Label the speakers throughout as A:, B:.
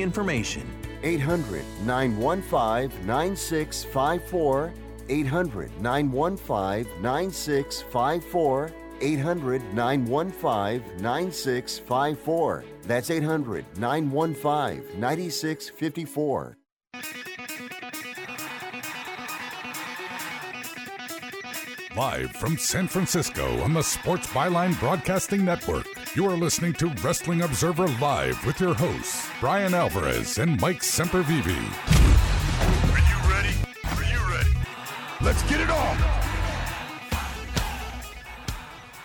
A: information.
B: 800 915 9654. 800 915 9654. 800 915 9654. That's 800 915 9654.
C: Live from San Francisco on the Sports Byline Broadcasting Network, you are listening to Wrestling Observer Live with your hosts, Bryan Alvarez and Mike Sempervive.
D: Are you ready? Are you ready?
C: Let's get it on!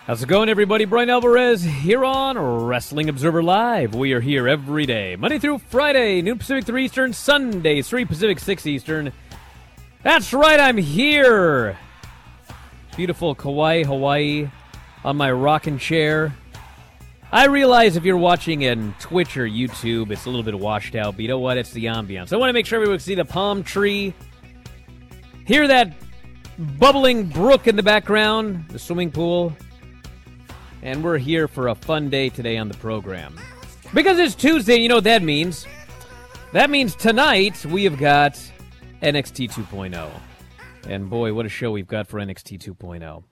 E: How's it going, everybody? Bryan Alvarez here on Wrestling Observer Live. We are here every day, Monday through Friday, noon Pacific, 3 Eastern, Sunday, 3 Pacific, 6 Eastern. That's right, I'm here. Beautiful Kauai, Hawaii, on my rocking chair. I realize if you're watching in Twitch or YouTube, it's a little bit washed out, but you know what? It's the ambiance. I want to make sure everyone can see the palm tree, hear that bubbling brook in the background, the swimming pool. And we're here for a fun day today on the program. Because it's Tuesday, you know what that means? That means tonight we have got NXT 2.0. And boy, what a show we've got for NXT 2.0.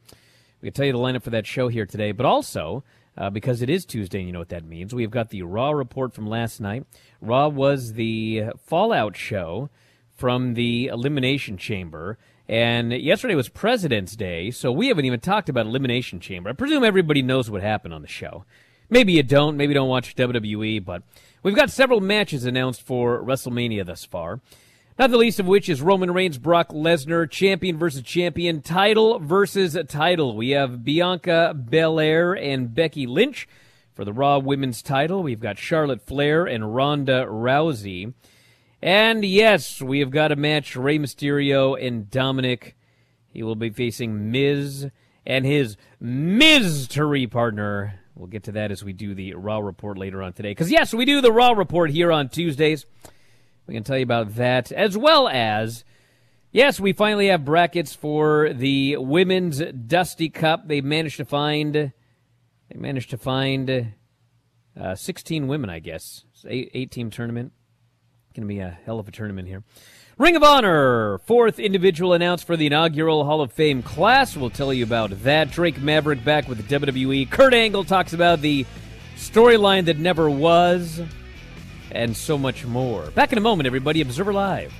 E: We can tell you the lineup for that show here today, but also, uh, because it is Tuesday, and you know what that means, we've got the Raw report from last night. Raw was the Fallout show from the Elimination Chamber. And yesterday was President's Day, so we haven't even talked about Elimination Chamber. I presume everybody knows what happened on the show. Maybe you don't, maybe you don't watch WWE, but we've got several matches announced for WrestleMania thus far. Not the least of which is Roman Reigns, Brock Lesnar, champion versus champion, title versus title. We have Bianca Belair and Becky Lynch for the Raw Women's title. We've got Charlotte Flair and Ronda Rousey. And yes, we have got a match Rey Mysterio and Dominic. He will be facing Miz and his mystery partner. We'll get to that as we do the Raw report later on today. Because, yes, we do the Raw report here on Tuesdays. We can tell you about that, as well as, yes, we finally have brackets for the Women's Dusty Cup. They managed to find, they managed to find uh, 16 women, I guess. It's eight, eight team tournament. Going to be a hell of a tournament here. Ring of Honor, fourth individual announced for the inaugural Hall of Fame class. We'll tell you about that. Drake Maverick back with WWE. Kurt Angle talks about the storyline that never was, and so much more. Back in a moment, everybody. Observer Live.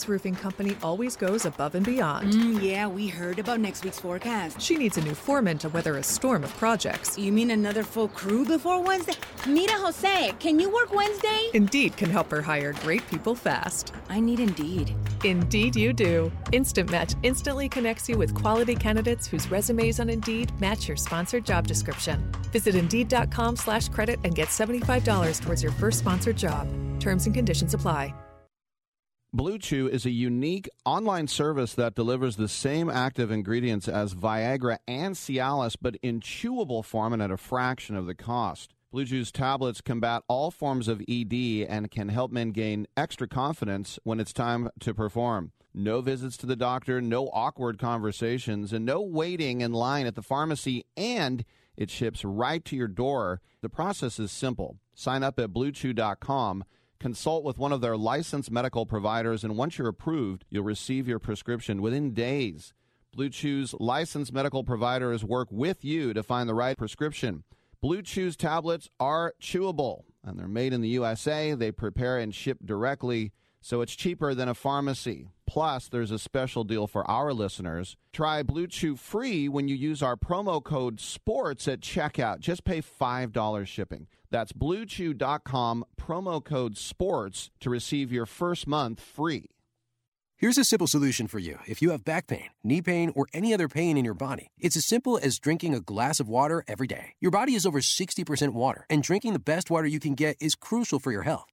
F: Speaking.
G: Roofing company always goes above and beyond.
F: Mm, yeah, we heard about next week's forecast.
G: She needs a new foreman to weather a storm of projects.
F: You mean another full crew before Wednesday? Mira, Jose, can you work Wednesday?
G: Indeed can help her hire great people fast.
F: I need Indeed.
G: Indeed, you do. Instant Match instantly connects you with quality candidates whose resumes on Indeed match your sponsored job description. Visit Indeed.com slash credit and get $75 towards your first sponsored job. Terms and conditions apply.
H: Blue Chew is a unique online service that delivers the same active ingredients as Viagra and Cialis, but in chewable form and at a fraction of the cost. Blue Chew's tablets combat all forms of ED and can help men gain extra confidence when it's time to perform. No visits to the doctor, no awkward conversations, and no waiting in line at the pharmacy, and it ships right to your door. The process is simple. Sign up at bluechew.com consult with one of their licensed medical providers, and once you're approved, you'll receive your prescription within days. Blue Chew's licensed medical providers work with you to find the right prescription. Blue Chew's tablets are chewable, and they're made in the USA. They prepare and ship directly, so it's cheaper than a pharmacy. Plus, there's a special deal for our listeners. Try Blue Chew free when you use our promo code SPORTS at checkout. Just pay $5 shipping. That's bluechew.com, promo code SPORTS to receive your first month free.
I: Here's a simple solution for you if you have back pain, knee pain, or any other pain in your body. It's as simple as drinking a glass of water every day. Your body is over 60% water, and drinking the best water you can get is crucial for your health.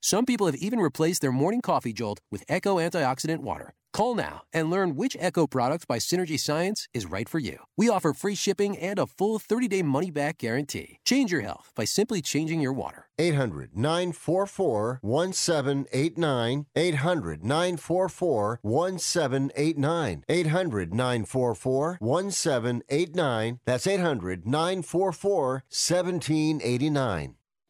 I: Some people have even replaced their morning coffee jolt with Echo Antioxidant Water. Call now and learn which Echo product by Synergy Science is right for you. We offer free shipping and a full 30 day money back guarantee. Change your health by simply changing your water.
B: 800 944 1789. 800 944 1789. 800 944 1789. That's 800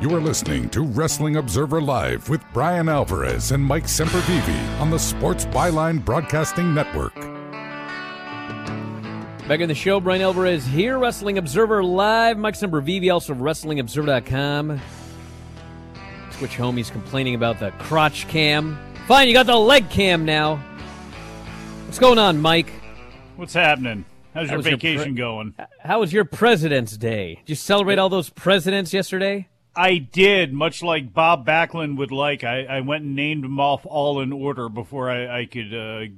C: You are listening to Wrestling Observer Live with Bryan Alvarez and Mike Sempervive on the Sports Byline Broadcasting Network.
E: Back in the show, Bryan Alvarez here, Wrestling Observer Live. Mike Sempervive, also of WrestlingObserver.com. Switch homies complaining about the crotch cam. Fine, you got the leg cam now. What's going on, Mike?
J: What's happening? How's
E: How
J: your
E: your
J: vacation
E: pre-
J: going?
E: How was your President's Day? Did you celebrate all those presidents yesterday?
J: I did, much like Bob Backlund would like. I, I went and named them off all in order before I, I could uh,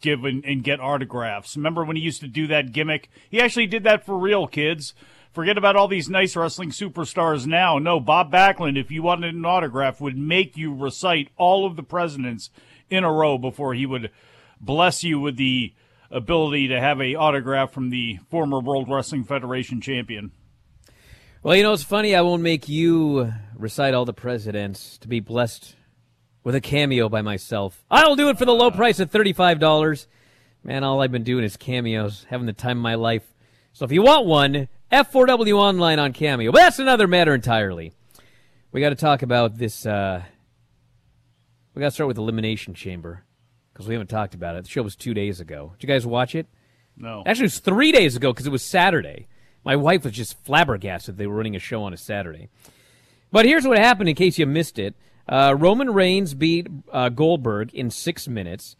J: give and, and get autographs. Remember when he used to do that gimmick? He actually did that for real, kids. Forget about all these nice wrestling superstars now. No, Bob Backlund, if you wanted an autograph, would make you recite all of the presidents in a row before he would bless you with the ability to have a autograph from the former World Wrestling Federation champion.
E: Well, you know, it's funny. I won't make you recite all the presidents to be blessed with a cameo by myself. I'll do it for the low price of $35. Man, all I've been doing is cameos, having the time of my life. So if you want one, F4W online on Cameo. But that's another matter entirely. We got to talk about this. Uh, we got to start with Elimination Chamber because we haven't talked about it. The show was two days ago. Did you guys watch it?
J: No.
E: Actually, it was three days ago because it was Saturday. My wife was just flabbergasted they were running a show on a Saturday. But here's what happened in case you missed it. Uh, Roman Reigns beat uh, Goldberg in six minutes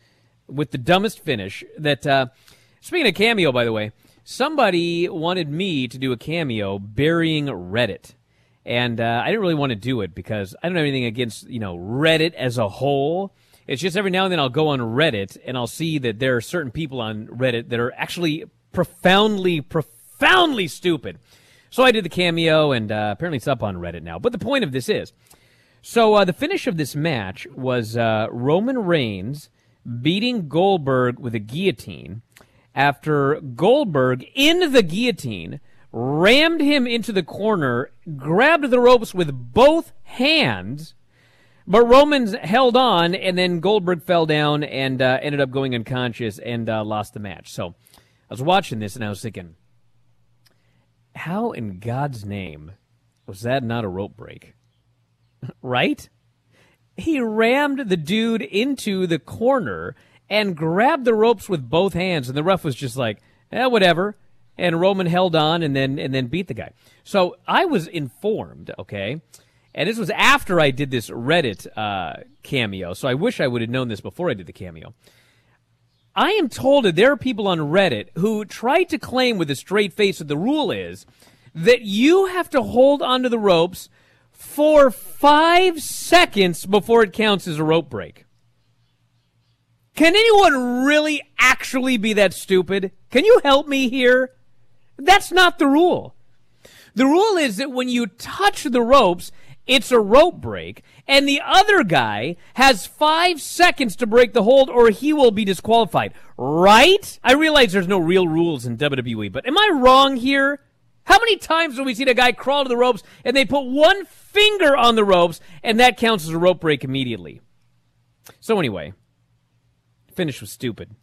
E: with the dumbest finish. That uh, speaking of cameo, by the way, somebody wanted me to do a cameo burying Reddit, and uh, I didn't really want to do it because I don't have anything against you know Reddit as a whole. It's just every now and then I'll go on Reddit and I'll see that there are certain people on Reddit that are actually profoundly, profoundly stupid. So I did the cameo, and uh, apparently it's up on Reddit now. But the point of this is so uh, the finish of this match was uh, Roman Reigns beating Goldberg with a guillotine after Goldberg, in the guillotine, rammed him into the corner, grabbed the ropes with both hands. But Romans held on, and then Goldberg fell down and uh, ended up going unconscious and uh, lost the match. So I was watching this and I was thinking, how in God's name was that not a rope break? right? He rammed the dude into the corner and grabbed the ropes with both hands, and the ref was just like, eh, whatever. And Roman held on and then and then beat the guy. So I was informed, okay, and this was after I did this Reddit uh, cameo. So I wish I would have known this before I did the cameo. I am told that there are people on Reddit who try to claim with a straight face that the rule is that you have to hold onto the ropes for five seconds before it counts as a rope break. Can anyone really actually be that stupid? Can you help me here? That's not the rule. The rule is that when you touch the ropes, it's a rope break, and the other guy has five seconds to break the hold or he will be disqualified. Right? I realize there's no real rules in WWE, but am I wrong here? How many times have we seen a guy crawl to the ropes and they put one finger on the ropes and that counts as a rope break immediately? So anyway, finish was stupid,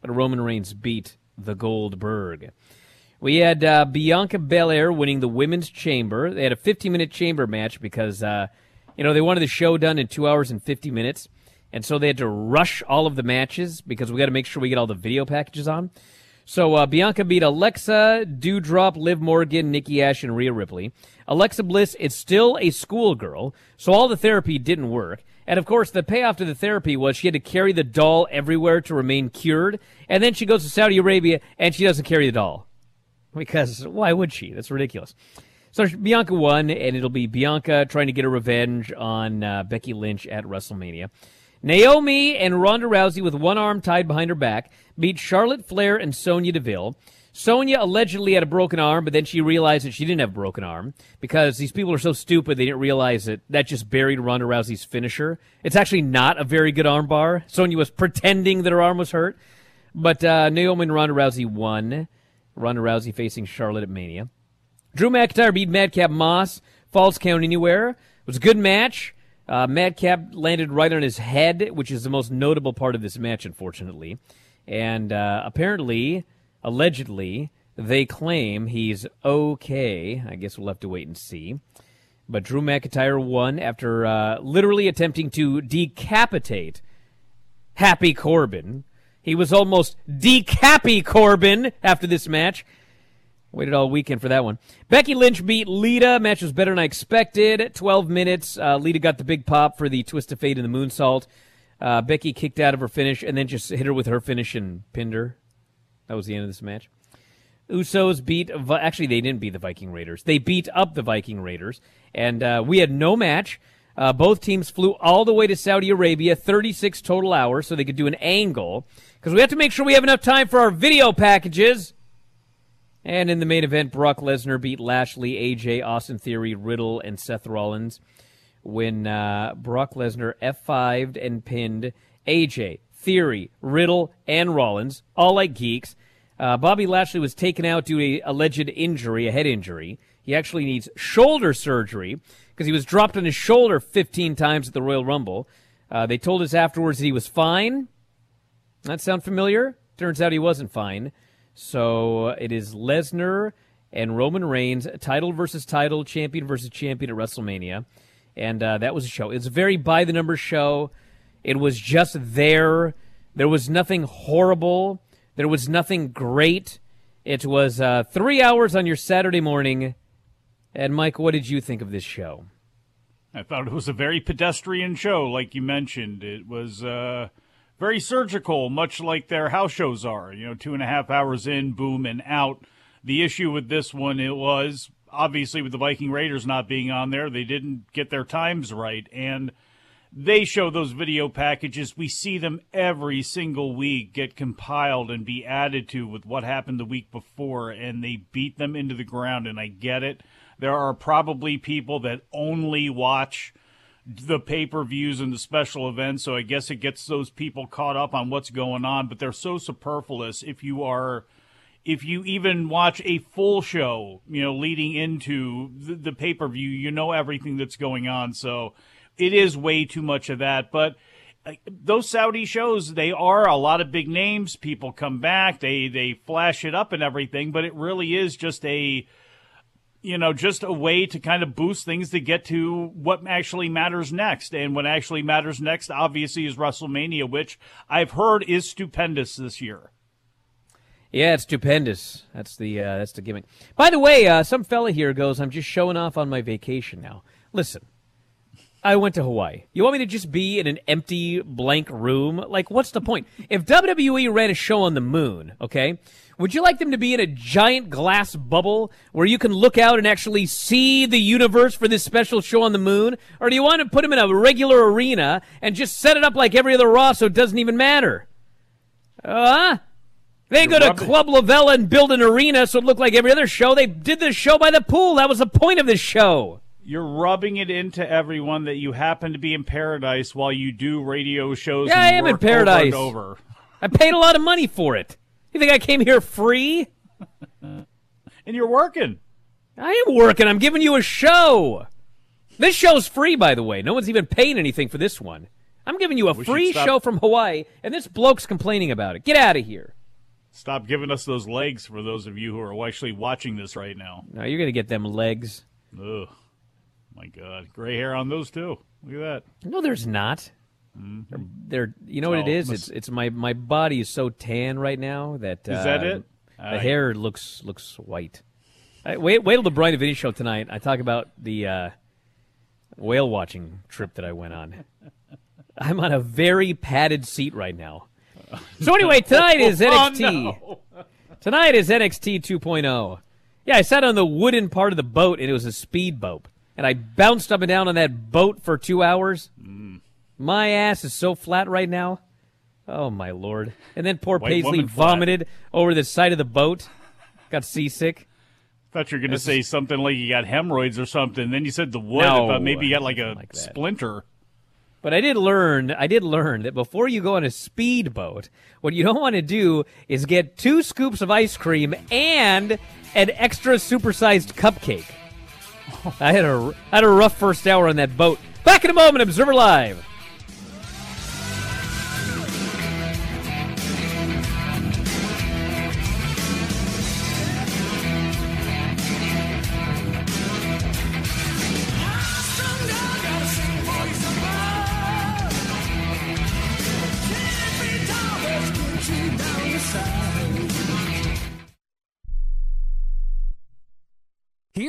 E: but Roman Reigns beat the Goldberg. We had uh, Bianca Belair winning the women's chamber. They had a 50 minute chamber match because, uh, you know, they wanted the show done in two hours and 50 minutes. And so they had to rush all of the matches because we got to make sure we get all the video packages on. So uh, Bianca beat Alexa, Doudrop, Liv Morgan, Nikki Ash, and Rhea Ripley. Alexa Bliss is still a schoolgirl, so all the therapy didn't work. And of course, the payoff to the therapy was she had to carry the doll everywhere to remain cured. And then she goes to Saudi Arabia and she doesn't carry the doll. Because why would she? That's ridiculous. So Bianca won, and it'll be Bianca trying to get a revenge on uh, Becky Lynch at WrestleMania. Naomi and Ronda Rousey, with one arm tied behind her back, beat Charlotte Flair and Sonya Deville. Sonya allegedly had a broken arm, but then she realized that she didn't have a broken arm because these people are so stupid they didn't realize that that just buried Ronda Rousey's finisher. It's actually not a very good armbar. Sonya was pretending that her arm was hurt, but uh, Naomi and Ronda Rousey won. Ronda Rousey facing Charlotte at Mania. Drew McIntyre beat Madcap Moss. Falls count anywhere. It was a good match. Uh, Madcap landed right on his head, which is the most notable part of this match, unfortunately. And uh, apparently, allegedly, they claim he's okay. I guess we'll have to wait and see. But Drew McIntyre won after uh, literally attempting to decapitate Happy Corbin. He was almost decappy Corbin after this match. Waited all weekend for that one. Becky Lynch beat Lita. Match was better than I expected. 12 minutes. Uh, Lita got the big pop for the twist of fate and the moonsault. Uh, Becky kicked out of her finish and then just hit her with her finish and pinned her. That was the end of this match. Usos beat, actually, they didn't beat the Viking Raiders. They beat up the Viking Raiders. And uh, we had no match. Uh, both teams flew all the way to Saudi Arabia, 36 total hours, so they could do an angle. Because we have to make sure we have enough time for our video packages. And in the main event, Brock Lesnar beat Lashley, AJ, Austin Theory, Riddle, and Seth Rollins when uh, Brock Lesnar F5'd and pinned AJ, Theory, Riddle, and Rollins, all like geeks. Uh, Bobby Lashley was taken out due to alleged injury, a head injury. He actually needs shoulder surgery because he was dropped on his shoulder 15 times at the Royal Rumble. Uh, they told us afterwards that he was fine. That sound familiar? Turns out he wasn't fine. So uh, it is Lesnar and Roman Reigns, title versus title, champion versus champion at WrestleMania. And uh, that was a show. It's a very by the numbers show. It was just there. There was nothing horrible. There was nothing great. It was uh, three hours on your Saturday morning. And Mike, what did you think of this show?
J: I thought it was a very pedestrian show, like you mentioned. It was uh, very surgical, much like their house shows are. You know, two and a half hours in, boom, and out. The issue with this one, it was obviously with the Viking Raiders not being on there, they didn't get their times right. And they show those video packages. We see them every single week get compiled and be added to with what happened the week before, and they beat them into the ground. And I get it. There are probably people that only watch the pay per views and the special events. So I guess it gets those people caught up on what's going on, but they're so superfluous if you are. If you even watch a full show, you know, leading into the, the pay per view, you know everything that's going on. So it is way too much of that. But uh, those Saudi shows, they are a lot of big names. People come back, they they flash it up and everything, but it really is just a you know, just a way to kind of boost things to get to what actually matters next. And what actually matters next, obviously, is WrestleMania, which I've heard is stupendous this year.
E: Yeah, it's stupendous. That's the uh, that's the gimmick. By the way, uh, some fella here goes, "I'm just showing off on my vacation now." Listen, I went to Hawaii. You want me to just be in an empty, blank room? Like, what's the point? If WWE ran a show on the moon, okay, would you like them to be in a giant glass bubble where you can look out and actually see the universe for this special show on the moon? Or do you want to put them in a regular arena and just set it up like every other Raw so it doesn't even matter? Uh, they go to Club Lavella and build an arena so it looked like every other show. They did this show by the pool. That was the point of this show.
J: You're rubbing it into everyone that you happen to be in paradise while you do radio shows.
E: Yeah, I am in
J: over
E: paradise.
J: and over.
E: I paid a lot of money for it. You think I came here free?
J: and you're working.
E: I am working. I'm giving you a show. This show's free, by the way. No one's even paying anything for this one. I'm giving you a
J: We
E: free show from Hawaii, and this bloke's complaining about it. Get out of here.
J: Stop giving us those legs for those of you who are actually watching this right now.
E: Now you're gonna get them legs.
J: Ugh. My God. Gray hair on those too. Look at that.
E: No, there's not. They're, they're you know what it
J: Oh, must-
E: It's it's my my body is so tan right now that
J: Is that
E: uh,
J: it?
E: The
J: I-
E: hair looks looks white. I, wait wait till the Bryan and Vinny show tonight. I talk about the uh, whale watching trip that I went on. I'm on a very padded seat right now. So anyway, tonight is
J: Oh,
E: NXT.
J: no.
E: Tonight is NXT 2.0. Yeah, I sat on the wooden part of the boat, and it was a speedboat. And I bounced up and down on that boat for two hours. Mm. My ass is so flat right now. Oh, my lord. And then poor
J: White
E: Paisley
J: flat.
E: vomited over the side of the boat. Got seasick.
J: thought you were going to say something like you got hemorrhoids or something. Then you said the wood.
E: No,
J: I thought maybe you got like a
E: like
J: splinter.
E: But I did learn, I did learn that before you go on a speedboat, what you don't want to do is get two scoops of ice cream and an extra supersized cupcake. I had a I had a rough first hour on that boat. Back in a moment, Observer Live.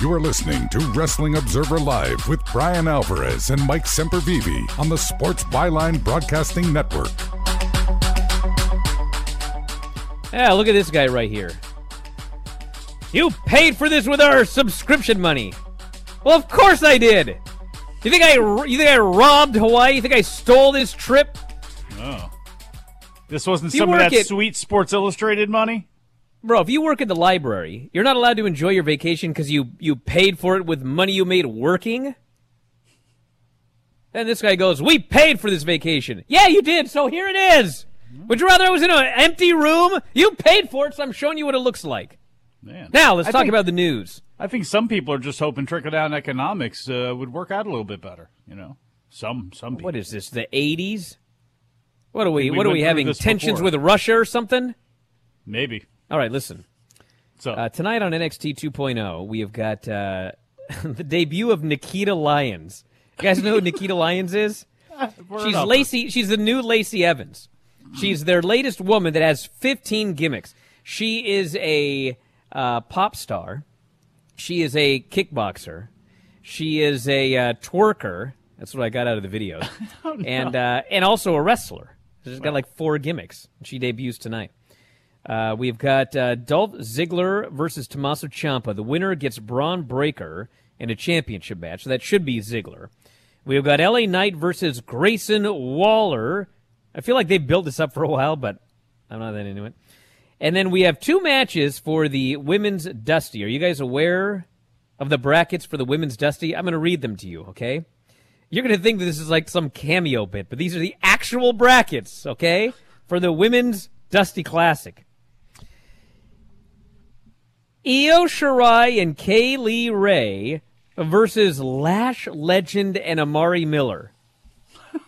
C: You are listening to Wrestling Observer Live with Bryan Alvarez and Mike Sempervive on the Sports Byline Broadcasting Network.
E: Yeah, look at this guy right here. You paid for this with our subscription money. Well, of course I did. You think I you think I robbed Hawaii? You think I stole this trip?
J: Oh. This wasn't
E: You
J: some of that
E: at-
J: sweet Sports Illustrated money?
E: Bro, if you work at the library, you're not allowed to enjoy your vacation because you you paid for it with money you made working. And this guy goes, "We paid for this vacation." Yeah, you did. So here it is. Would you rather I was in an empty room? You paid for it, so I'm showing you what it looks like.
J: Man.
E: Now let's
J: I
E: talk
J: think-
E: about the news.
J: I think some people are just hoping trickle down economics uh, would work out a little bit better. You know, some some people.
E: What is this? The 80s? What are we?
J: we
E: what are we having? Tensions
J: before.
E: with Russia or something?
J: Maybe.
E: All right, listen.
J: So
E: uh, tonight on NXT 2.0, we have got uh, the debut of Nikita Lyons. You guys know who Nikita Lyons is? She's. Lacey. She's the new Lacey Evans. She's their latest woman that has 15 gimmicks. She is a uh, pop star. She is a kickboxer. She is a uh, twerker. That's what I got out of the videos. And uh, and also a wrestler. She's got like four gimmicks. She debuts tonight. Uh, we've got uh, Dolph Ziggler versus Tommaso Ciampa. The winner gets Bron Breakker in a championship match. So that should be Ziggler. We've got LA Knight versus Grayson Waller. I feel like they built this up for a while, but I'm not that into it. And then we have two matches for the women's Dusty. Are you guys aware of the brackets for the women's Dusty? I'm going to read them to you, okay? You're going to think that this is like some cameo bit, but these are the actual brackets, okay? For the women's Dusty Classic. Io Shirai and Kay Lee Ray versus Lash Legend and Amari Miller.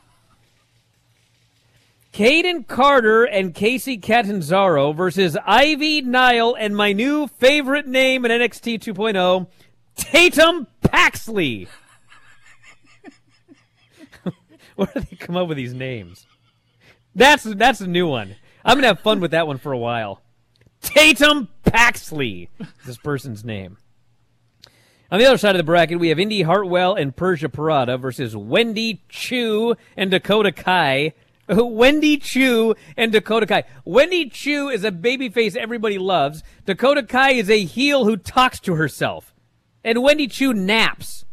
E: Kayden Carter and Kacy Catanzaro versus Ivy Nile and my new favorite name in NXT 2.0, oh, Tatum Paxley. Where do they come up with these names? That's that's a new one. I'm gonna have fun with that one for a while. Tatum Paxley, this person's name. On the other side of the bracket, we have Indi Hartwell and Persia Pirotta versus Wendy Choo and Dakota Kai. Wendy Choo and Dakota Kai. Wendy Choo is a babyface everybody loves. Dakota Kai is a heel who talks to herself. And Wendy Choo naps.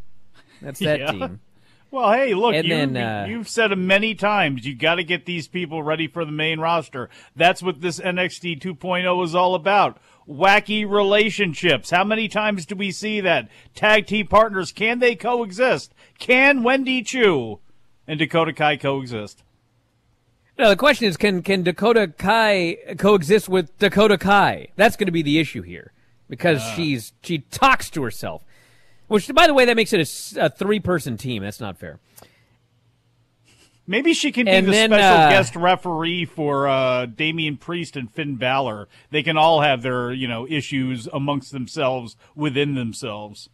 E: That's that
J: Yeah.
E: team.
J: Well, hey, look,
E: And
J: you,
E: then, uh,
J: you've said it many times. You got to get these people ready for the main roster. That's what this NXT 2.0 is all about. Wacky relationships. How many times do we see that? Tag team partners, can they coexist? Can Wendy Choo and Dakota Kai coexist?
E: Now the question is, can can Dakota Kai coexist with Dakota Kai? That's going to be the issue here because ah. she's she talks to herself. Which, by the way, that makes it a three person team. That's not fair.
J: Maybe she can be
E: And
J: the
E: then,
J: special
E: uh,
J: guest referee for uh, Damian Priest and Finn Balor. They can all have their, you know, issues amongst themselves within themselves.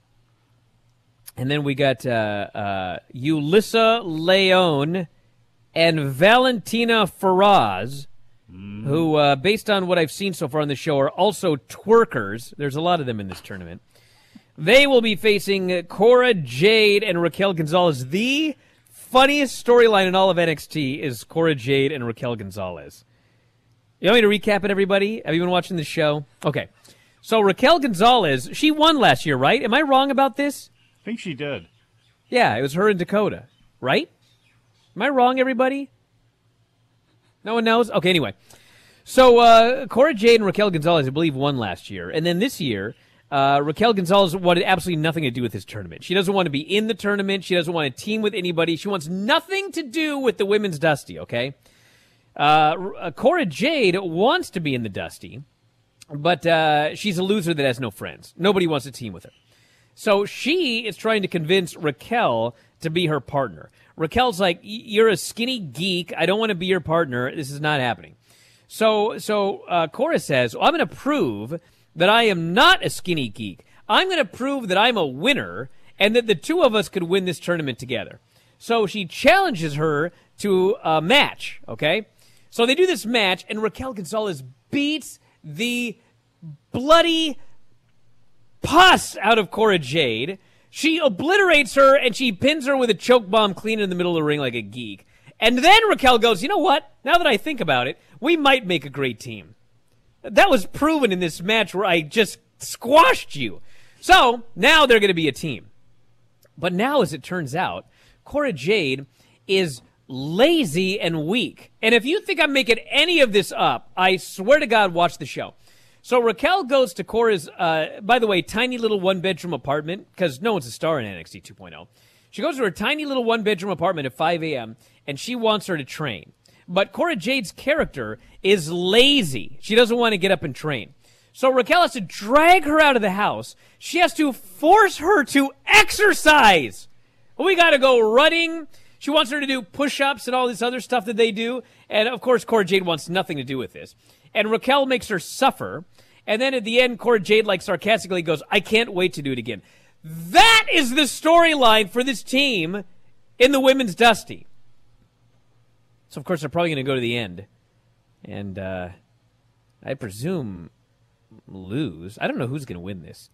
E: And then we got uh, uh, Yulisa Leon and Valentina Feroz, who, uh, based on what I've seen so far on the show, are also twerkers. There's a lot of them in this tournament. They will be facing Cora Jade and Raquel Gonzalez. The funniest storyline in all of NXT is Cora Jade and Raquel Gonzalez. You want me to recap it, everybody? Have you been watching the show? Okay. So Raquel Gonzalez, she won last year, right? Am I wrong about this?
J: I think she did.
E: Yeah, it was her and Dakota, right? Am I wrong, everybody? No one knows? Okay, anyway. So, uh, Cora Jade and Raquel Gonzalez, I believe, won last year. And then this year, uh, Raquel Gonzalez wanted absolutely nothing to do with this tournament. She doesn't want to be in the tournament. She doesn't want to team with anybody. She wants nothing to do with the women's Dusty, okay? Uh, uh, Cora Jade wants to be in the Dusty, but uh, she's a loser that has no friends. Nobody wants to team with her. So she is trying to convince Raquel to be her partner. Raquel's like, "You're a skinny geek. I don't want to be your partner. This is not happening." So, so uh, Cora says, well, "I'm going to prove that I am not a skinny geek. I'm going to prove that I'm a winner, and that the two of us could win this tournament together." So she challenges her to a match. Okay, so they do this match, and Raquel Gonzalez beats the bloody pus out of Cora Jade. She obliterates her and she pins her with a choke bomb clean in the middle of the ring like a geek. And then Raquel goes, you know what? Now that I think about it, we might make a great team. That was proven in this match where I just squashed you. So now they're going to be a team. But now, as it turns out, Cora Jade is lazy and weak. And if you think I'm making any of this up, I swear to God, watch the show. So Raquel goes to Cora's, uh, by the way, tiny little one bedroom apartment because no one's a star in NXT 2.0. She goes to her tiny little one bedroom apartment at 5 a.m. and she wants her to train. But Cora Jade's character is lazy. She doesn't want to get up and train. So Raquel has to drag her out of the house. She has to force her to exercise. We got to go running. She wants her to do push ups and all this other stuff that they do. And of course, Cora Jade wants nothing to do with this. And Raquel makes her suffer. And then at the end, Cora Jade, like sarcastically, goes, I can't wait to do it again. That is the storyline for this team in the women's Dusty. So, of course, they're probably going to go to the end. And uh, I presume lose. I don't know who's going to win this.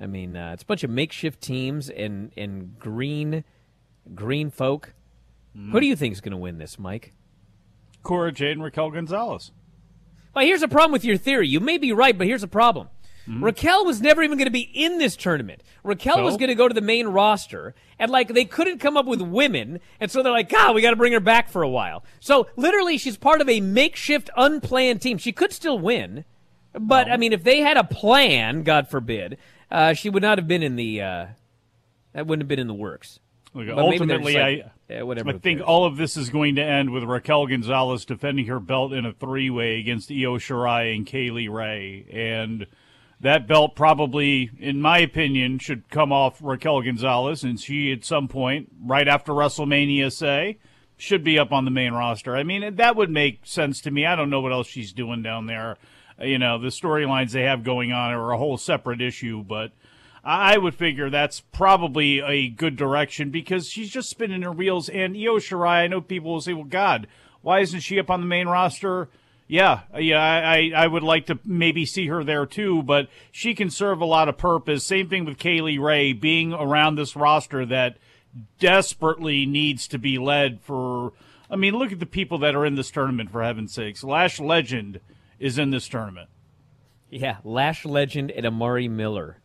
E: I mean, uh, it's a bunch of makeshift teams and, and green green folk. Mm. Who do you think is going to win this, Mike?
J: Cora Jade and Raquel Gonzalez.
E: Well, here's a problem with your theory. You may be right, but here's a problem. Mm-hmm. Raquel was never even going to be in this tournament. Raquel so? was going to go to the main roster, and like they couldn't come up with women, and so they're like, God, we got to bring her back for a while. So literally, she's part of a makeshift, unplanned team. She could still win, but no. I mean, if they had a plan, God forbid, uh, she would not have been in the. Uh, that wouldn't have been in the works.
J: Look, ultimately, like, I, yeah, whatever, I think all of this is going to end with Raquel Gonzalez defending her belt in a three way against Io Shirai and Kay Lee Ray. And that belt probably, in my opinion, should come off Raquel Gonzalez, and she, at some point, right after WrestleMania, say, should be up on the main roster. I mean, that would make sense to me. I don't know what else she's doing down there. You know, the storylines they have going on are a whole separate issue, but I would figure that's probably a good direction because she's just spinning her wheels. And Io Shirai, I know people will say, well, God, why isn't she up on the main roster? Yeah, yeah, I, I would like to maybe see her there too, but she can serve a lot of purpose. Same thing with Kay Lee Ray being around this roster that desperately needs to be led for. I mean, look at the people that are in this tournament, for heaven's sakes. Lash Legend is in this tournament.
E: Yeah, Lash Legend and Amari Miller.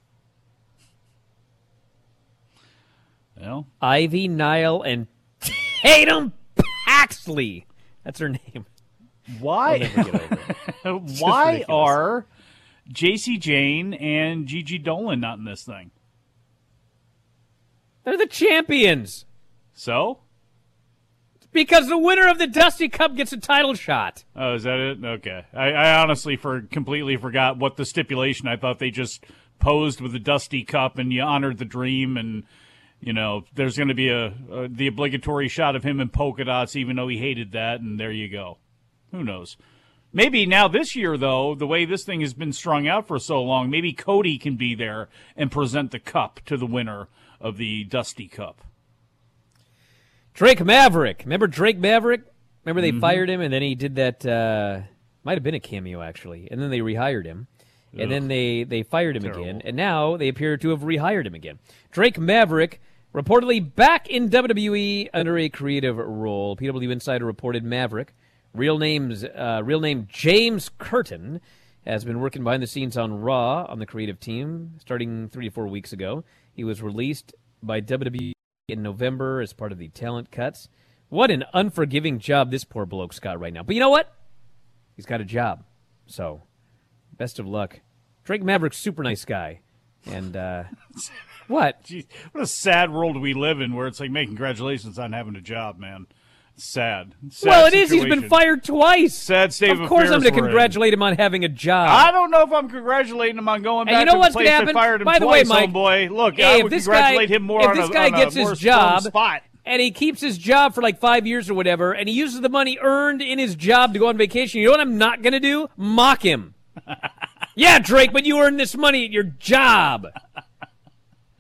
J: Well,
E: Ivy Nile and Tatum Paxley. That's her name.
J: Why? Why are Jacy Jayne and Gigi Dolin not in this thing?
E: They're the champions.
J: So?
E: Because the winner of the Dusty Cup gets a title shot.
J: Oh, is that it? Okay. I, I honestly for completely forgot what the stipulation. I thought they just posed with the Dusty Cup and you honored the dream and you know, there's going to be a, a, the obligatory shot of him in polka dots, even though he hated that, and there you go. Who knows? Maybe now this year, though, the way this thing has been strung out for so long, maybe Cody can be there and present the cup to the winner of the Dusty Cup.
E: Drake Maverick. Remember Drake Maverick? Remember they mm-hmm. fired him and then he did that. Uh, might have been a cameo actually, and then they rehired him and Ugh. then they they fired him Terrible. again, and now they appear to have rehired him again. Drake Maverick reportedly back in WWE under a creative role. PW Insider reported Maverick, real name's uh, real name James Curtin, has been working behind the scenes on Raw on the creative team starting three to four weeks ago. He was released by WWE in November as part of the talent cuts. What an unforgiving job this poor bloke's got right now. But you know what? He's got a job. So, best of luck. Drake Maverick's super nice guy. And uh What?
J: Jeez, what a sad world we live in where it's like, man, congratulations on having a job, man. Sad. Sad
E: well, it is. He's been fired twice.
J: Sad state
E: Of
J: of
E: course, I'm going to
J: we're in.
E: congratulate him on having a job.
J: I don't know if I'm congratulating him on going
E: And
J: back
E: you know
J: to
E: what's
J: the
E: gonna
J: place
E: happen?
J: that fired him
E: By the way,
J: twice,
E: Mike,
J: homeboy. Look,
E: hey,
J: I
E: if
J: would
E: this
J: congratulate
E: guy,
J: him more
E: if
J: on
E: this
J: a,
E: guy gets his job
J: spot.
E: and he keeps his job for like five years or whatever, and he uses the money earned in his job to go on vacation, you know what I'm not going to do? Mock him. yeah, Drake, but you earned this money at your job.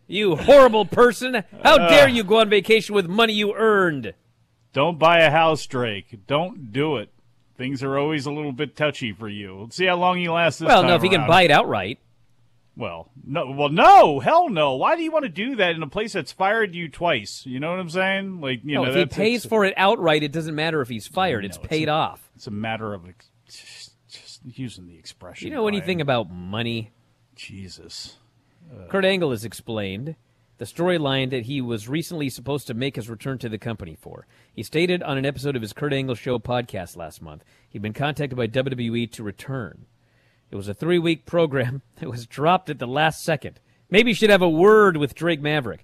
E: You horrible person. How
J: Uh.
E: dare you go on vacation with money you earned?
J: Don't buy a house, Drake. Don't do it. Things are always a little bit touchy for you. Let's see how long you last this
E: well, no, if he can buy it outright.
J: Well, no, well, no, hell no. Why do you want to do that in a place that's fired you twice? You know what I'm saying? Like, you
E: no,
J: know,
E: if he pays for it outright, it doesn't matter if he's fired. it's paid off.
J: It's a matter of ex- just, just using the expression.
E: You know anything about money?
J: Jesus.
E: Uh, Kurt Angle has explained the storyline that he was recently supposed to make his return to the company for. He stated on an episode of his Kurt Angle Show podcast last month he'd been contacted by WWE to return. It was a three week program that was dropped at the last second. Maybe he should have a word with Drake Maverick.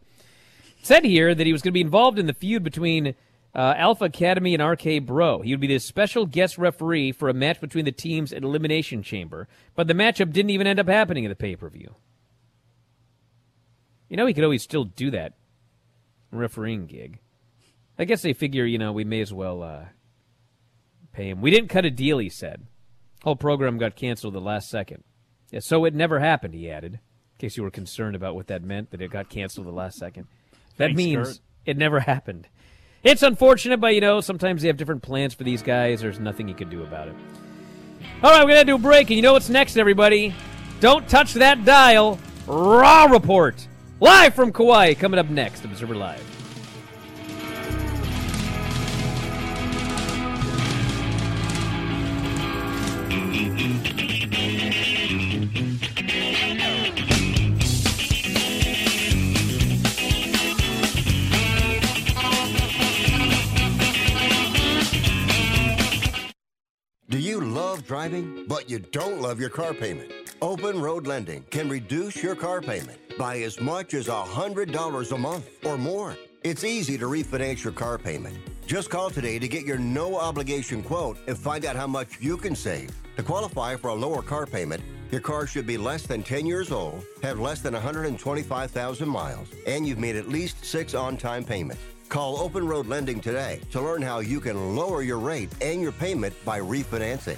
E: It said here that he was going to be involved in the feud between uh, Alpha Academy and RK Bro. He would be the special guest referee for a match between the teams at Elimination Chamber, but the matchup didn't even end up happening at the pay per view. You know, he could always still do that refereeing gig. I guess they figure, you know, we may as well uh, pay him. We didn't cut a deal, he said. Whole program got canceled the last second. Yeah, so it never happened, he added. In case you were concerned about what that meant, that it got canceled the last second. That
J: Thanks,
E: means
J: Kurt.
E: it never happened. It's unfortunate, but you know, sometimes they have different plans for these guys. There's nothing you can do about it. All right, we're going to do a break, and you know what's next, everybody? Don't touch that dial. Raw Report. Live from Kauai, coming up next, Observer Live.
B: Do you love driving, but you don't love your car payment? Open Road Lending can reduce your car payment by as much as $100 a month or more. It's easy to refinance your car payment. Just call today to get your no obligation quote and find out how much you can save. To qualify for a lower car payment, your car should be less than 10 years old, have less than 125,000 miles, and you've made at least six on time payments. Call Open Road Lending today to learn how you can lower your rate and your payment by refinancing.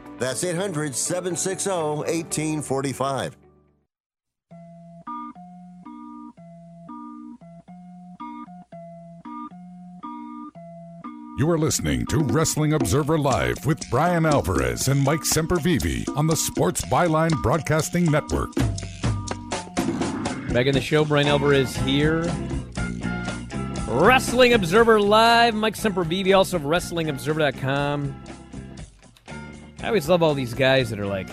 B: That's 800 760 1845.
C: You are listening to Wrestling Observer Live with Bryan Alvarez and Mike Sempervive on the Sports Byline Broadcasting Network.
E: Back in the show, Bryan Alvarez here. Wrestling Observer Live. Mike Sempervive, also of WrestlingObserver.com. I always love all these guys that are like,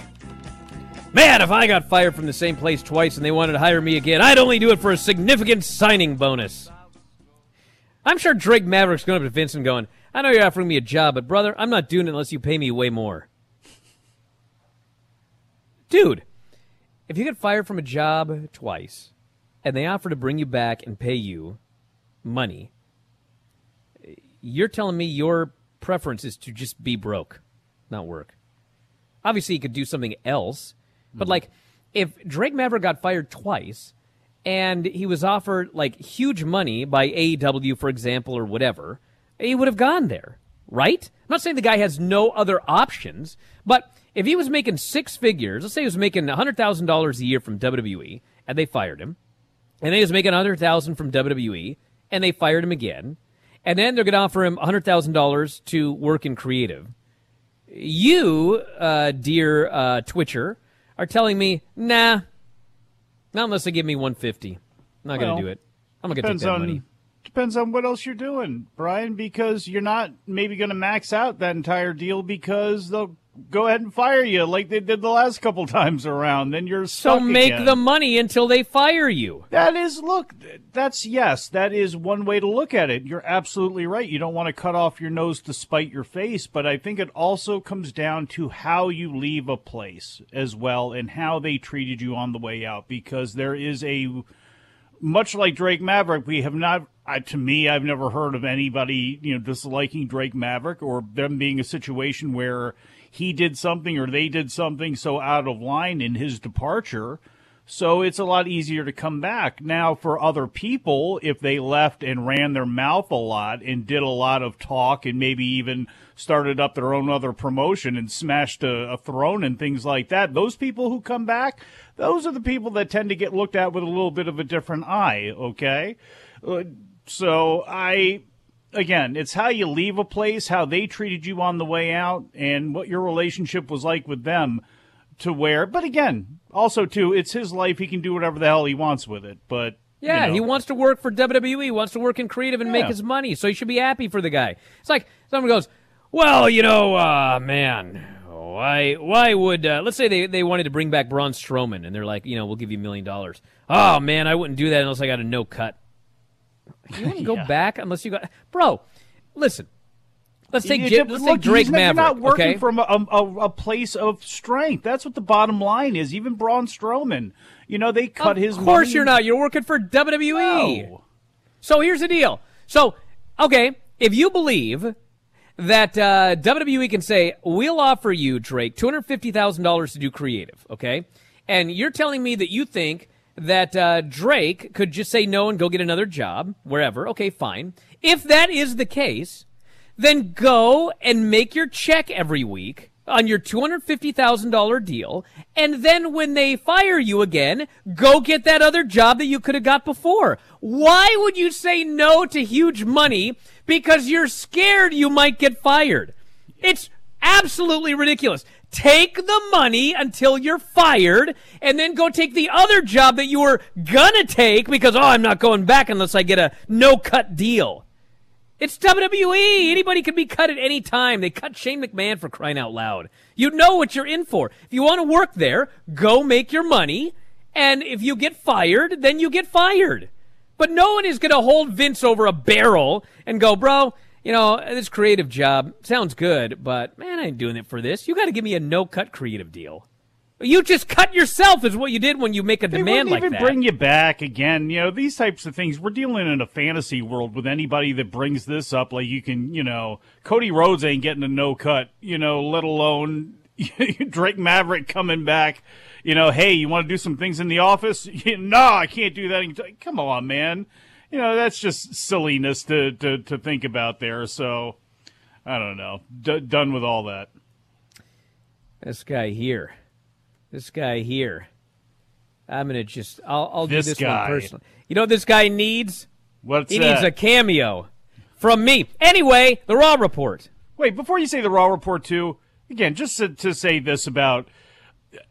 E: man, if I got fired from the same place twice and they wanted to hire me again, I'd only do it for a significant signing bonus. I'm sure Drake Maverick's going up to Vincent going, I know you're offering me a job, but brother, I'm not doing it unless you pay me way more. Dude, if you get fired from a job twice and they offer to bring you back and pay you money, you're telling me your preference is to just be broke, not work. Obviously, he could do something else, but mm-hmm. like if Drake Maverick got fired twice and he was offered like huge money by AEW, for example, or whatever, he would have gone there, right? I'm not saying the guy has no other options, but if he was making six figures, let's say he was making $100,000 a year from WWE and they fired him, and then he was making 100000 from WWE and they fired him again, and then they're going to offer him $100,000 to work in creative. You, uh, dear uh, Twitcher, are telling me, nah, not unless they give me 150. I'm not
J: Well,
E: going to do it. I'm going to take
J: Depends
E: that
J: on
E: money.
J: depends on what else you're doing, Bryan. Because you're not maybe going to max out that entire deal because they'll go ahead and fire you like they did the last couple times around. Then you're
E: So make
J: again.
E: the money until they fire you.
J: That is, look, that's yes, that is one way to look at it. You're absolutely right. You don't want to cut off your nose to spite your face, but I think it also comes down to how you leave a place as well and how they treated you on the way out because there is a much like Drake Maverick, we have not. I, to me, I've never heard of anybody you know disliking Drake Maverick or them being a situation where he did something or they did something so out of line in his departure. So it's a lot easier to come back. Now, for other people, if they left and ran their mouth a lot and did a lot of talk and maybe even started up their own other promotion and smashed a, a throne and things like that, those people who come back, those are the people that tend to get looked at with a little bit of a different eye, okay? Uh, so I again, it's how you leave a place, how they treated you on the way out, and what your relationship was like with them to where but again, also too, it's his life, he can do whatever the hell he wants with it. But
E: Yeah,
J: you know,
E: he wants to work for WWE. He wants to work in creative and make his money. So he should be happy for the guy. It's like someone goes, "Well, you know, uh, man, why? Why would? Uh, let's say they they wanted to bring back Braun Strowman, and they're like, you know, we'll give you a million dollars. Oh man, I wouldn't do that unless I got a no cut. You wouldn't go back unless you got, bro. Listen, let's take
J: You-
E: J-
J: look,
E: let's take Drake
J: he's
E: Maverick.
J: You're not working
E: okay?
J: from a, a, a place of strength. That's what the bottom line is. Even Braun Strowman, you know, they cut his.
E: Of course
J: money-
E: you're not. You're working for WWE.
J: No.
E: So here's the deal. So, okay, if you believe that uh, WWE can say, we'll offer you, Drake, $250,000 to do creative, okay? And you're telling me that you think that uh, Drake could just say no and go get another job, wherever. Okay, fine. If that is the case, then go and make your check every week on your $250,000 deal. And then when they fire you again, go get that other job that you could have got before. Why would you say no to huge money? Because you're scared you might get fired. It's absolutely ridiculous. Take the money until you're fired and then go take the other job that you were gonna take because, oh, I'm not going back unless I get a no cut deal. It's WWE. Anybody can be cut at any time. They cut Shane McMahon for crying out loud. You know what you're in for. If you want to work there, go make your money. And if you get fired, then you get fired. But no one is going to hold Vince over a barrel and go, bro, you know, this creative job sounds good, but man, I ain't doing it for this. You got to give me a no cut creative deal. You just cut yourself, is what you did when you make a
J: They
E: demand like
J: even bring you back again. You know these types of things. We're dealing in a fantasy world with anybody that brings this up. Like you can, you know, Cody Rhodes ain't getting a no cut. You know, let alone Drake Maverick coming back. You know, hey, you want to do some things in the office? no, I can't do that. Come on, man. You know that's just silliness to to, to think about there. So I don't know. D- done with all that.
E: This guy here. This guy here. I'm gonna just. I'll, I'll
J: This
E: do this
J: guy.
E: one personally. You know what this guy needs?
J: What's
E: he
J: that?
E: needs a cameo from me. Anyway, the Raw report.
J: Wait, before you say the Raw report, too, again, just to, to say this about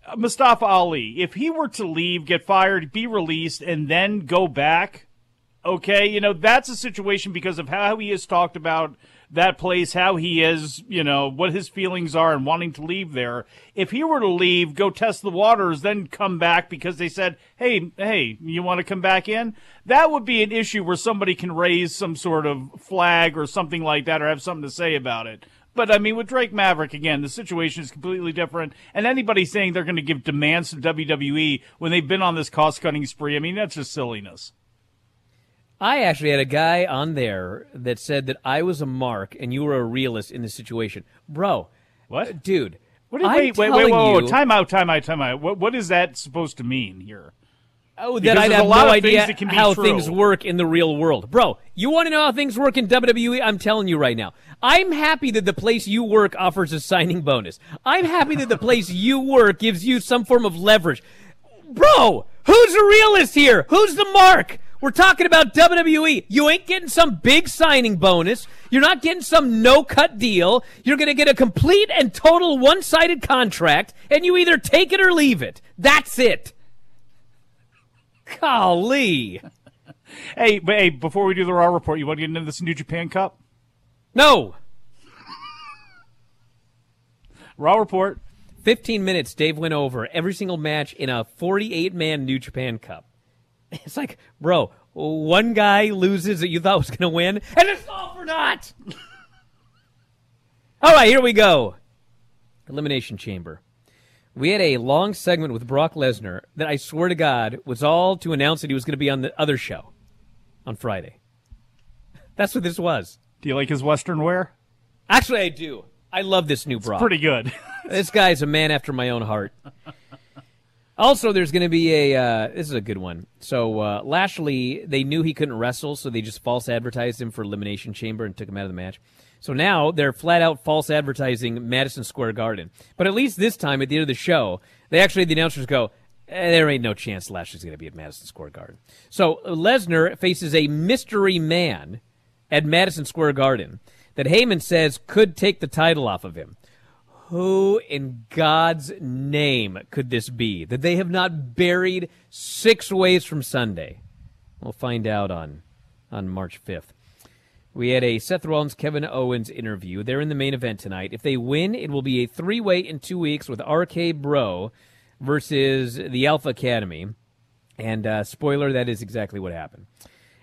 J: uh, Mustafa Ali. If he were to leave, get fired, be released, and then go back, okay, you know, that's a situation because of how he has talked about that place, how he is, you know, what his feelings are and wanting to leave there. If he were to leave, go test the waters, then come back because they said, hey, hey, you want to come back in? That would be an issue where somebody can raise some sort of flag or something like that or have something to say about it. But I mean, with Drake Maverick, again, the situation is completely different. And anybody saying they're going to give demands to WWE when they've been on this cost cutting spree, I mean, that's just silliness.
E: I actually had a guy on there that said that I was a mark and you were a realist in this situation, bro.
J: What,
E: dude?
J: What? Is, wait, wait, wait, whoa, whoa,
E: you-
J: time out, time out, time out. What, what is that supposed to mean here?
E: Oh, that I'd have no idea
J: that can be
E: how
J: true.
E: things work in the real world. Bro, you want to know how things work in WWE? I'm telling you right now. I'm happy that the place you work offers a signing bonus. I'm happy that the place you work gives you some form of leverage. Bro, who's the realist here? Who's the mark? We're talking about WWE. You ain't getting some big signing bonus. You're not getting some no cut deal. You're going to get a complete and total one sided contract, and you either take it or leave it. That's it. Golly.
J: Hey, but hey, before we do the Raw report, you want to get into this New Japan Cup?
E: No.
J: Raw report.
E: 15 minutes, Dave went over every single match in a 48 man New Japan Cup. It's like, bro, one guy loses that you thought was going to win, and it's all for naught. all right, here we go. Elimination Chamber. We had a long segment with Brock Lesnar that I swear to God was all to announce that he was going to be on the other show on Friday. That's what this was.
J: Do you like his Western wear?
E: Actually, I do. I love this new Brock.
J: Pretty good.
E: this guy's a man after my own heart. Also, there's going to be a. Uh, this is a good one. So uh, Lashley, they knew he couldn't wrestle, so they just false advertised him for Elimination Chamber and took him out of the match. So now they're flat out false advertising Madison Square Garden. But at least this time, at the end of the show, they actually the announcers go, eh, "There ain't no chance Lashley's going to be at Madison Square Garden." So Lesnar faces a mystery man at Madison Square Garden that Heyman says could take the title off of him. Who in God's name could this be that they have not buried six ways from Sunday? We'll find out on on March 5th. We had a Seth Rollins Kevin Owens interview. They're in the main event tonight. If they win, it will be a three way in two weeks with RK Bro versus the Alpha Academy. And uh, spoiler, that is exactly what happened.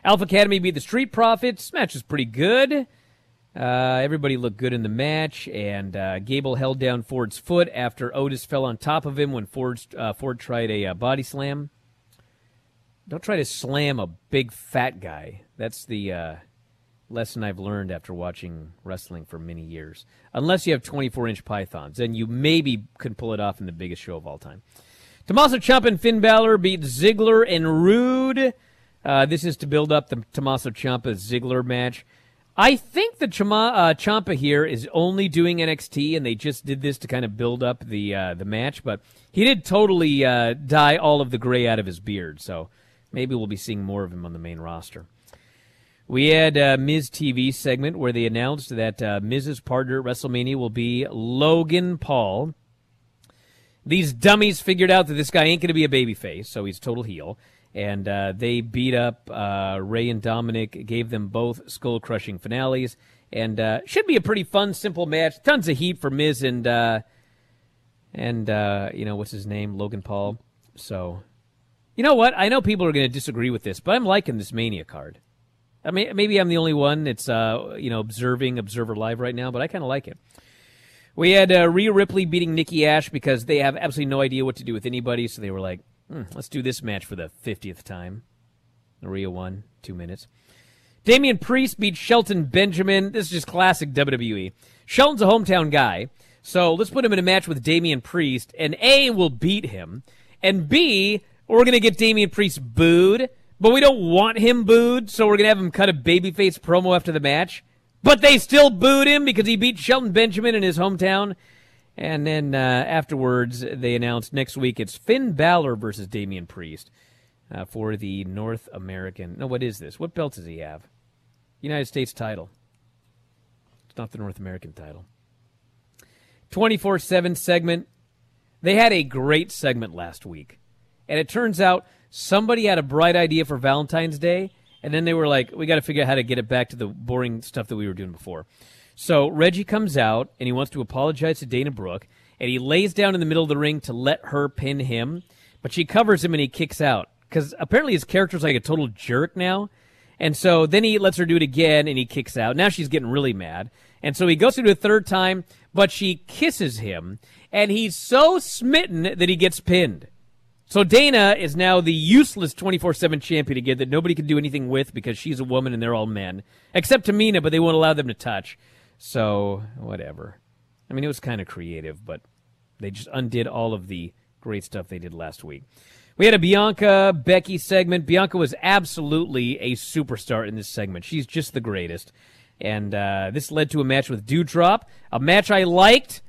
E: Alpha Academy beat the Street Profits. Match is pretty good. Uh, everybody looked good in the match, and uh, Gable held down Ford's foot after Otis fell on top of him when Ford, uh, Ford tried a uh, body slam. Don't try to slam a big fat guy. That's the uh, lesson I've learned after watching wrestling for many years. Unless you have 24 inch pythons, then you maybe can pull it off in the biggest show of all time. Tommaso Ciampa and Finn Balor beat Ziggler and Roode. This is to build up the Tommaso Ciampa Ziggler match. I think the uh, Ciampa here is only doing NXT, and they just did this to kind of build up the uh, the match. But he did totally uh, dye all of the gray out of his beard, so maybe we'll be seeing more of him on the main roster. We had a Miz TV segment where they announced that uh, Miz's partner at WrestleMania will be Logan Paul. These dummies figured out that this guy ain't going to be a babyface, so he's total heel. And uh, they beat up uh, Rey and Dominic, gave them both skull crushing finales, and uh, should be a pretty fun, simple match. Tons of heat for Miz and uh, and uh, you know what's his name, Logan Paul. So, you know what? I know people are going to disagree with this, but I'm liking this Mania card. I mean, maybe I'm the only one that's uh, you know observing Observer Live right now, but I kind of like it. We had Rhea Ripley beating Nikki Ash because they have absolutely no idea what to do with anybody, so they were like, hmm, let's do this match for the 50th time. Maria won, two minutes. Damian Priest beat Shelton Benjamin. This is just classic WWE. Shelton's a hometown guy, so let's put him in a match with Damian Priest, and A, will beat him, and B, we're to get Damian Priest booed, but we don't want him booed, so we're to have him cut a babyface promo after the match. But they still booed him because he beat Shelton Benjamin in his hometown. And then uh, afterwards, they announced next week it's Finn Balor versus Damian Priest uh, for the North American. No, what is this? What belt does he have? United States title. It's not the North American title. 24 7 segment. They had a great segment last week. And it turns out somebody had a bright idea for Valentine's Day. And then they were like, we got to figure out how to get it back to the boring stuff that we were doing before. So Reggie comes out and he wants to apologize to Dana Brooke. And he lays down in the middle of the ring to let her pin him. But she covers him and he kicks out. Because apparently his character's like a total jerk now. And so then he lets her do it again and he kicks out. Now she's getting really mad. And so he goes to do a third time, but she kisses him. And he's so smitten that he gets pinned. So Dana is now the useless 24-7 champion again that nobody can do anything with because she's a woman and they're all men. Except Tamina, but they won't allow them to touch. So, whatever. I mean, it was kind of creative, but they just undid all of the great stuff they did last week. We had a Bianca Becky segment. Bianca was absolutely a superstar in this segment. She's just the greatest. And uh, this led to a match with Doudrop, a match I liked.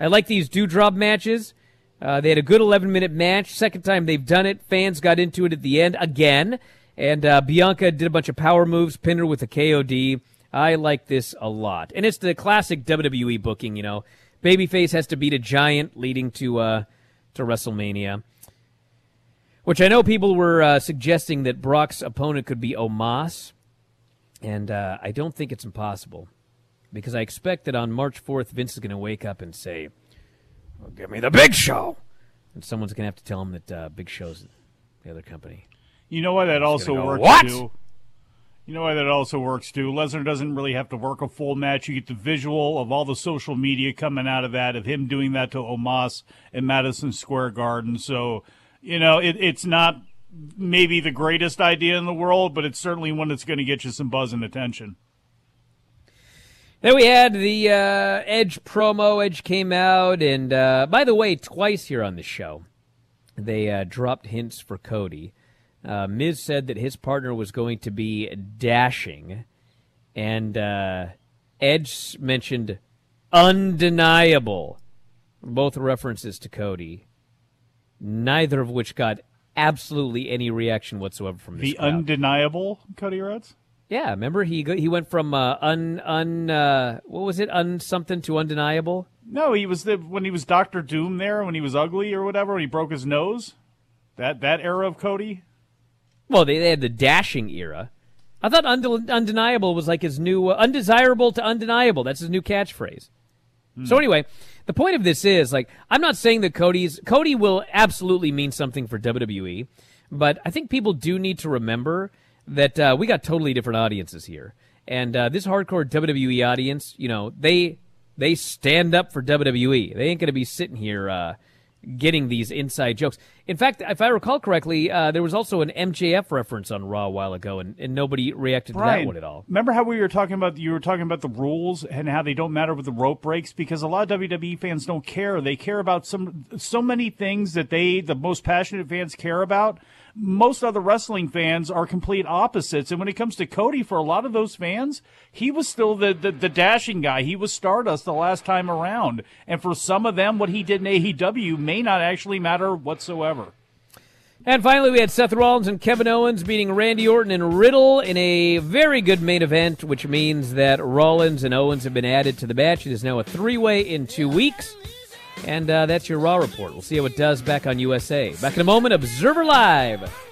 E: I like these Doudrop matches. Uh, they had a good 11 minute match. Second time they've done it. Fans got into it at the end again. And uh, Bianca did a bunch of power moves, pinned her with a KOD. I like this a lot. And it's the classic WWE booking, you know. Babyface has to beat a giant leading to uh, to WrestleMania. Which I know people were uh, suggesting that Brock's opponent could be Omos. And uh, I don't think it's impossible. Because I expect that on March 4th, Vince is going to wake up and say, well, give me the Big Show. And someone's going to have to tell him that uh, Big Show's the other company.
J: You know why that also
E: go,
J: works
E: "What?"
J: too? You know why that also works too? Lesnar doesn't really have to work a full match. You get the visual of all the social media coming out of that, of him doing that to Omos in Madison Square Garden. So, you know, it, it's not maybe the greatest idea in the world, but it's certainly one that's going to get you some buzz and attention.
E: Then we had the uh, Edge promo. Edge came out, and uh, by the way, twice here on the show, they uh, dropped hints for Cody. Uh, Miz said that his partner was going to be dashing, and uh, Edge mentioned undeniable. Both references to Cody, neither of which got absolutely any reaction whatsoever from
J: The
E: crowd.
J: undeniable Cody Rhodes.
E: Yeah, remember he go, he went from uh, un un uh, what was it un something to undeniable.
J: No, he was the when he was Doctor Doom there when he was ugly or whatever. When he broke his nose. That that era of Cody.
E: Well, they, they had the dashing era. I thought unde- undeniable was like his new uh, undesirable to undeniable. That's his new catchphrase. So anyway, the point of this is like I'm not saying that Cody's Cody will absolutely mean something for WWE, but I think people do need to remember that uh, we got totally different audiences here, and uh, this hardcore WWE audience, you know, they they stand up for WWE. They ain't going to be sitting here uh, getting these inside jokes. In fact, if I recall correctly, uh, there was also an MJF reference on Raw a while ago, and, and nobody reacted to that one at all.
J: Remember how we were talking about you were talking about the rules and how they don't matter with the rope breaks because a lot of WWE fans don't care. They care about some so many things that they the most passionate fans care about. Most other wrestling fans are complete opposites. And when it comes to Cody, for a lot of those fans, he was still the, the, the dashing guy. He was Stardust the last time around. And for some of them, what he did in AEW may not actually matter whatsoever.
E: And finally, we had Seth Rollins and Kevin Owens beating Randy Orton and Riddle in a very good main event, which means that Rollins and Owens have been added to the match. It is now a three way in two weeks. And uh, that's your Raw report. We'll see how it does back on USA. Back in a moment, Observer Live.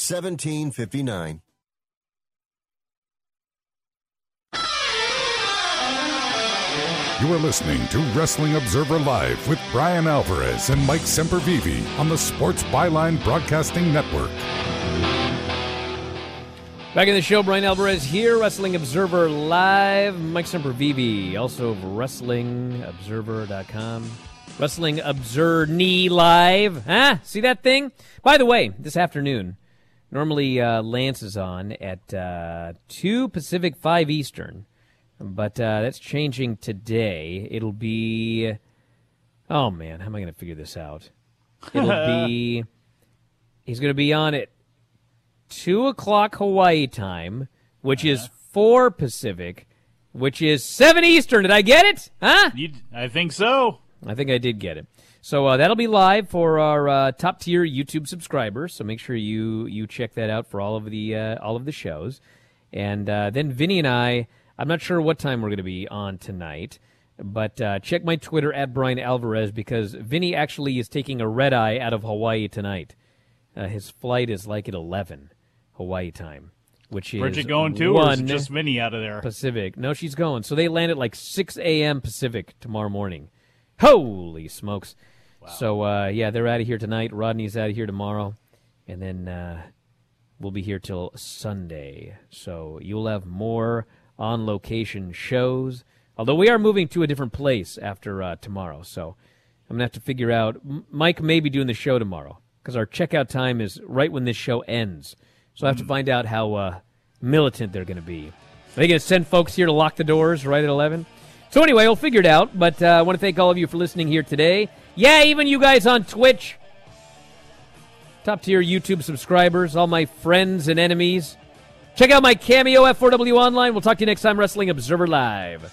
B: 1759.
C: You are listening to Wrestling Observer Live with Bryan Alvarez and Mike Sempervive on the Sports Byline Broadcasting Network.
E: Back in the show, Bryan Alvarez here, Wrestling Observer Live. Mike Sempervive, also of WrestlingObserver.com. Wrestling Observer Knee Live. Huh? See that thing? By the way, this afternoon, normally uh, Lance is on at uh, 2 Pacific, 5 Eastern. But uh, that's changing today. It'll be. Oh, man. How am I going to figure this out? It'll be. He's going to be on at 2 o'clock Hawaii time, which is 4 Pacific, which is 7 Eastern. Did I get it? Huh?
J: You, I think so.
E: I think I did get it. So uh, that'll be live for our uh, top tier YouTube subscribers. So make sure you you check that out for all of the uh, all of the shows. And uh, then Vinny and I, I'm not sure what time we're going to be on tonight, but uh, check my Twitter at Bryan Alvarez because Vinny actually is taking a red eye out of Hawaii tonight. Uh, his flight is like at 11 Hawaii time, which is
J: Bridget going too, or is just Vinny out of there?
E: Pacific. No, she's going. So they land at like 6 a.m. Pacific tomorrow morning. Holy smokes! So uh, yeah, they're out of here tonight. Rodney's out of here tomorrow, and then uh, we'll be here till Sunday. So you'll have more on location shows. Although we are moving to a different place after uh, tomorrow, so I'm gonna have to figure out. Mike may be doing the show tomorrow because our checkout time is right when this show ends. So I have to find out how uh, militant they're going to be. Are they going to send folks here to lock the doors right at 11? So anyway, we'll figure it out. But uh, I want to thank all of you for listening here today. Yeah, even you guys on Twitch. Top tier YouTube subscribers, all my friends and enemies. Check out my Cameo F4W online. We'll talk to you next time, Wrestling Observer Live.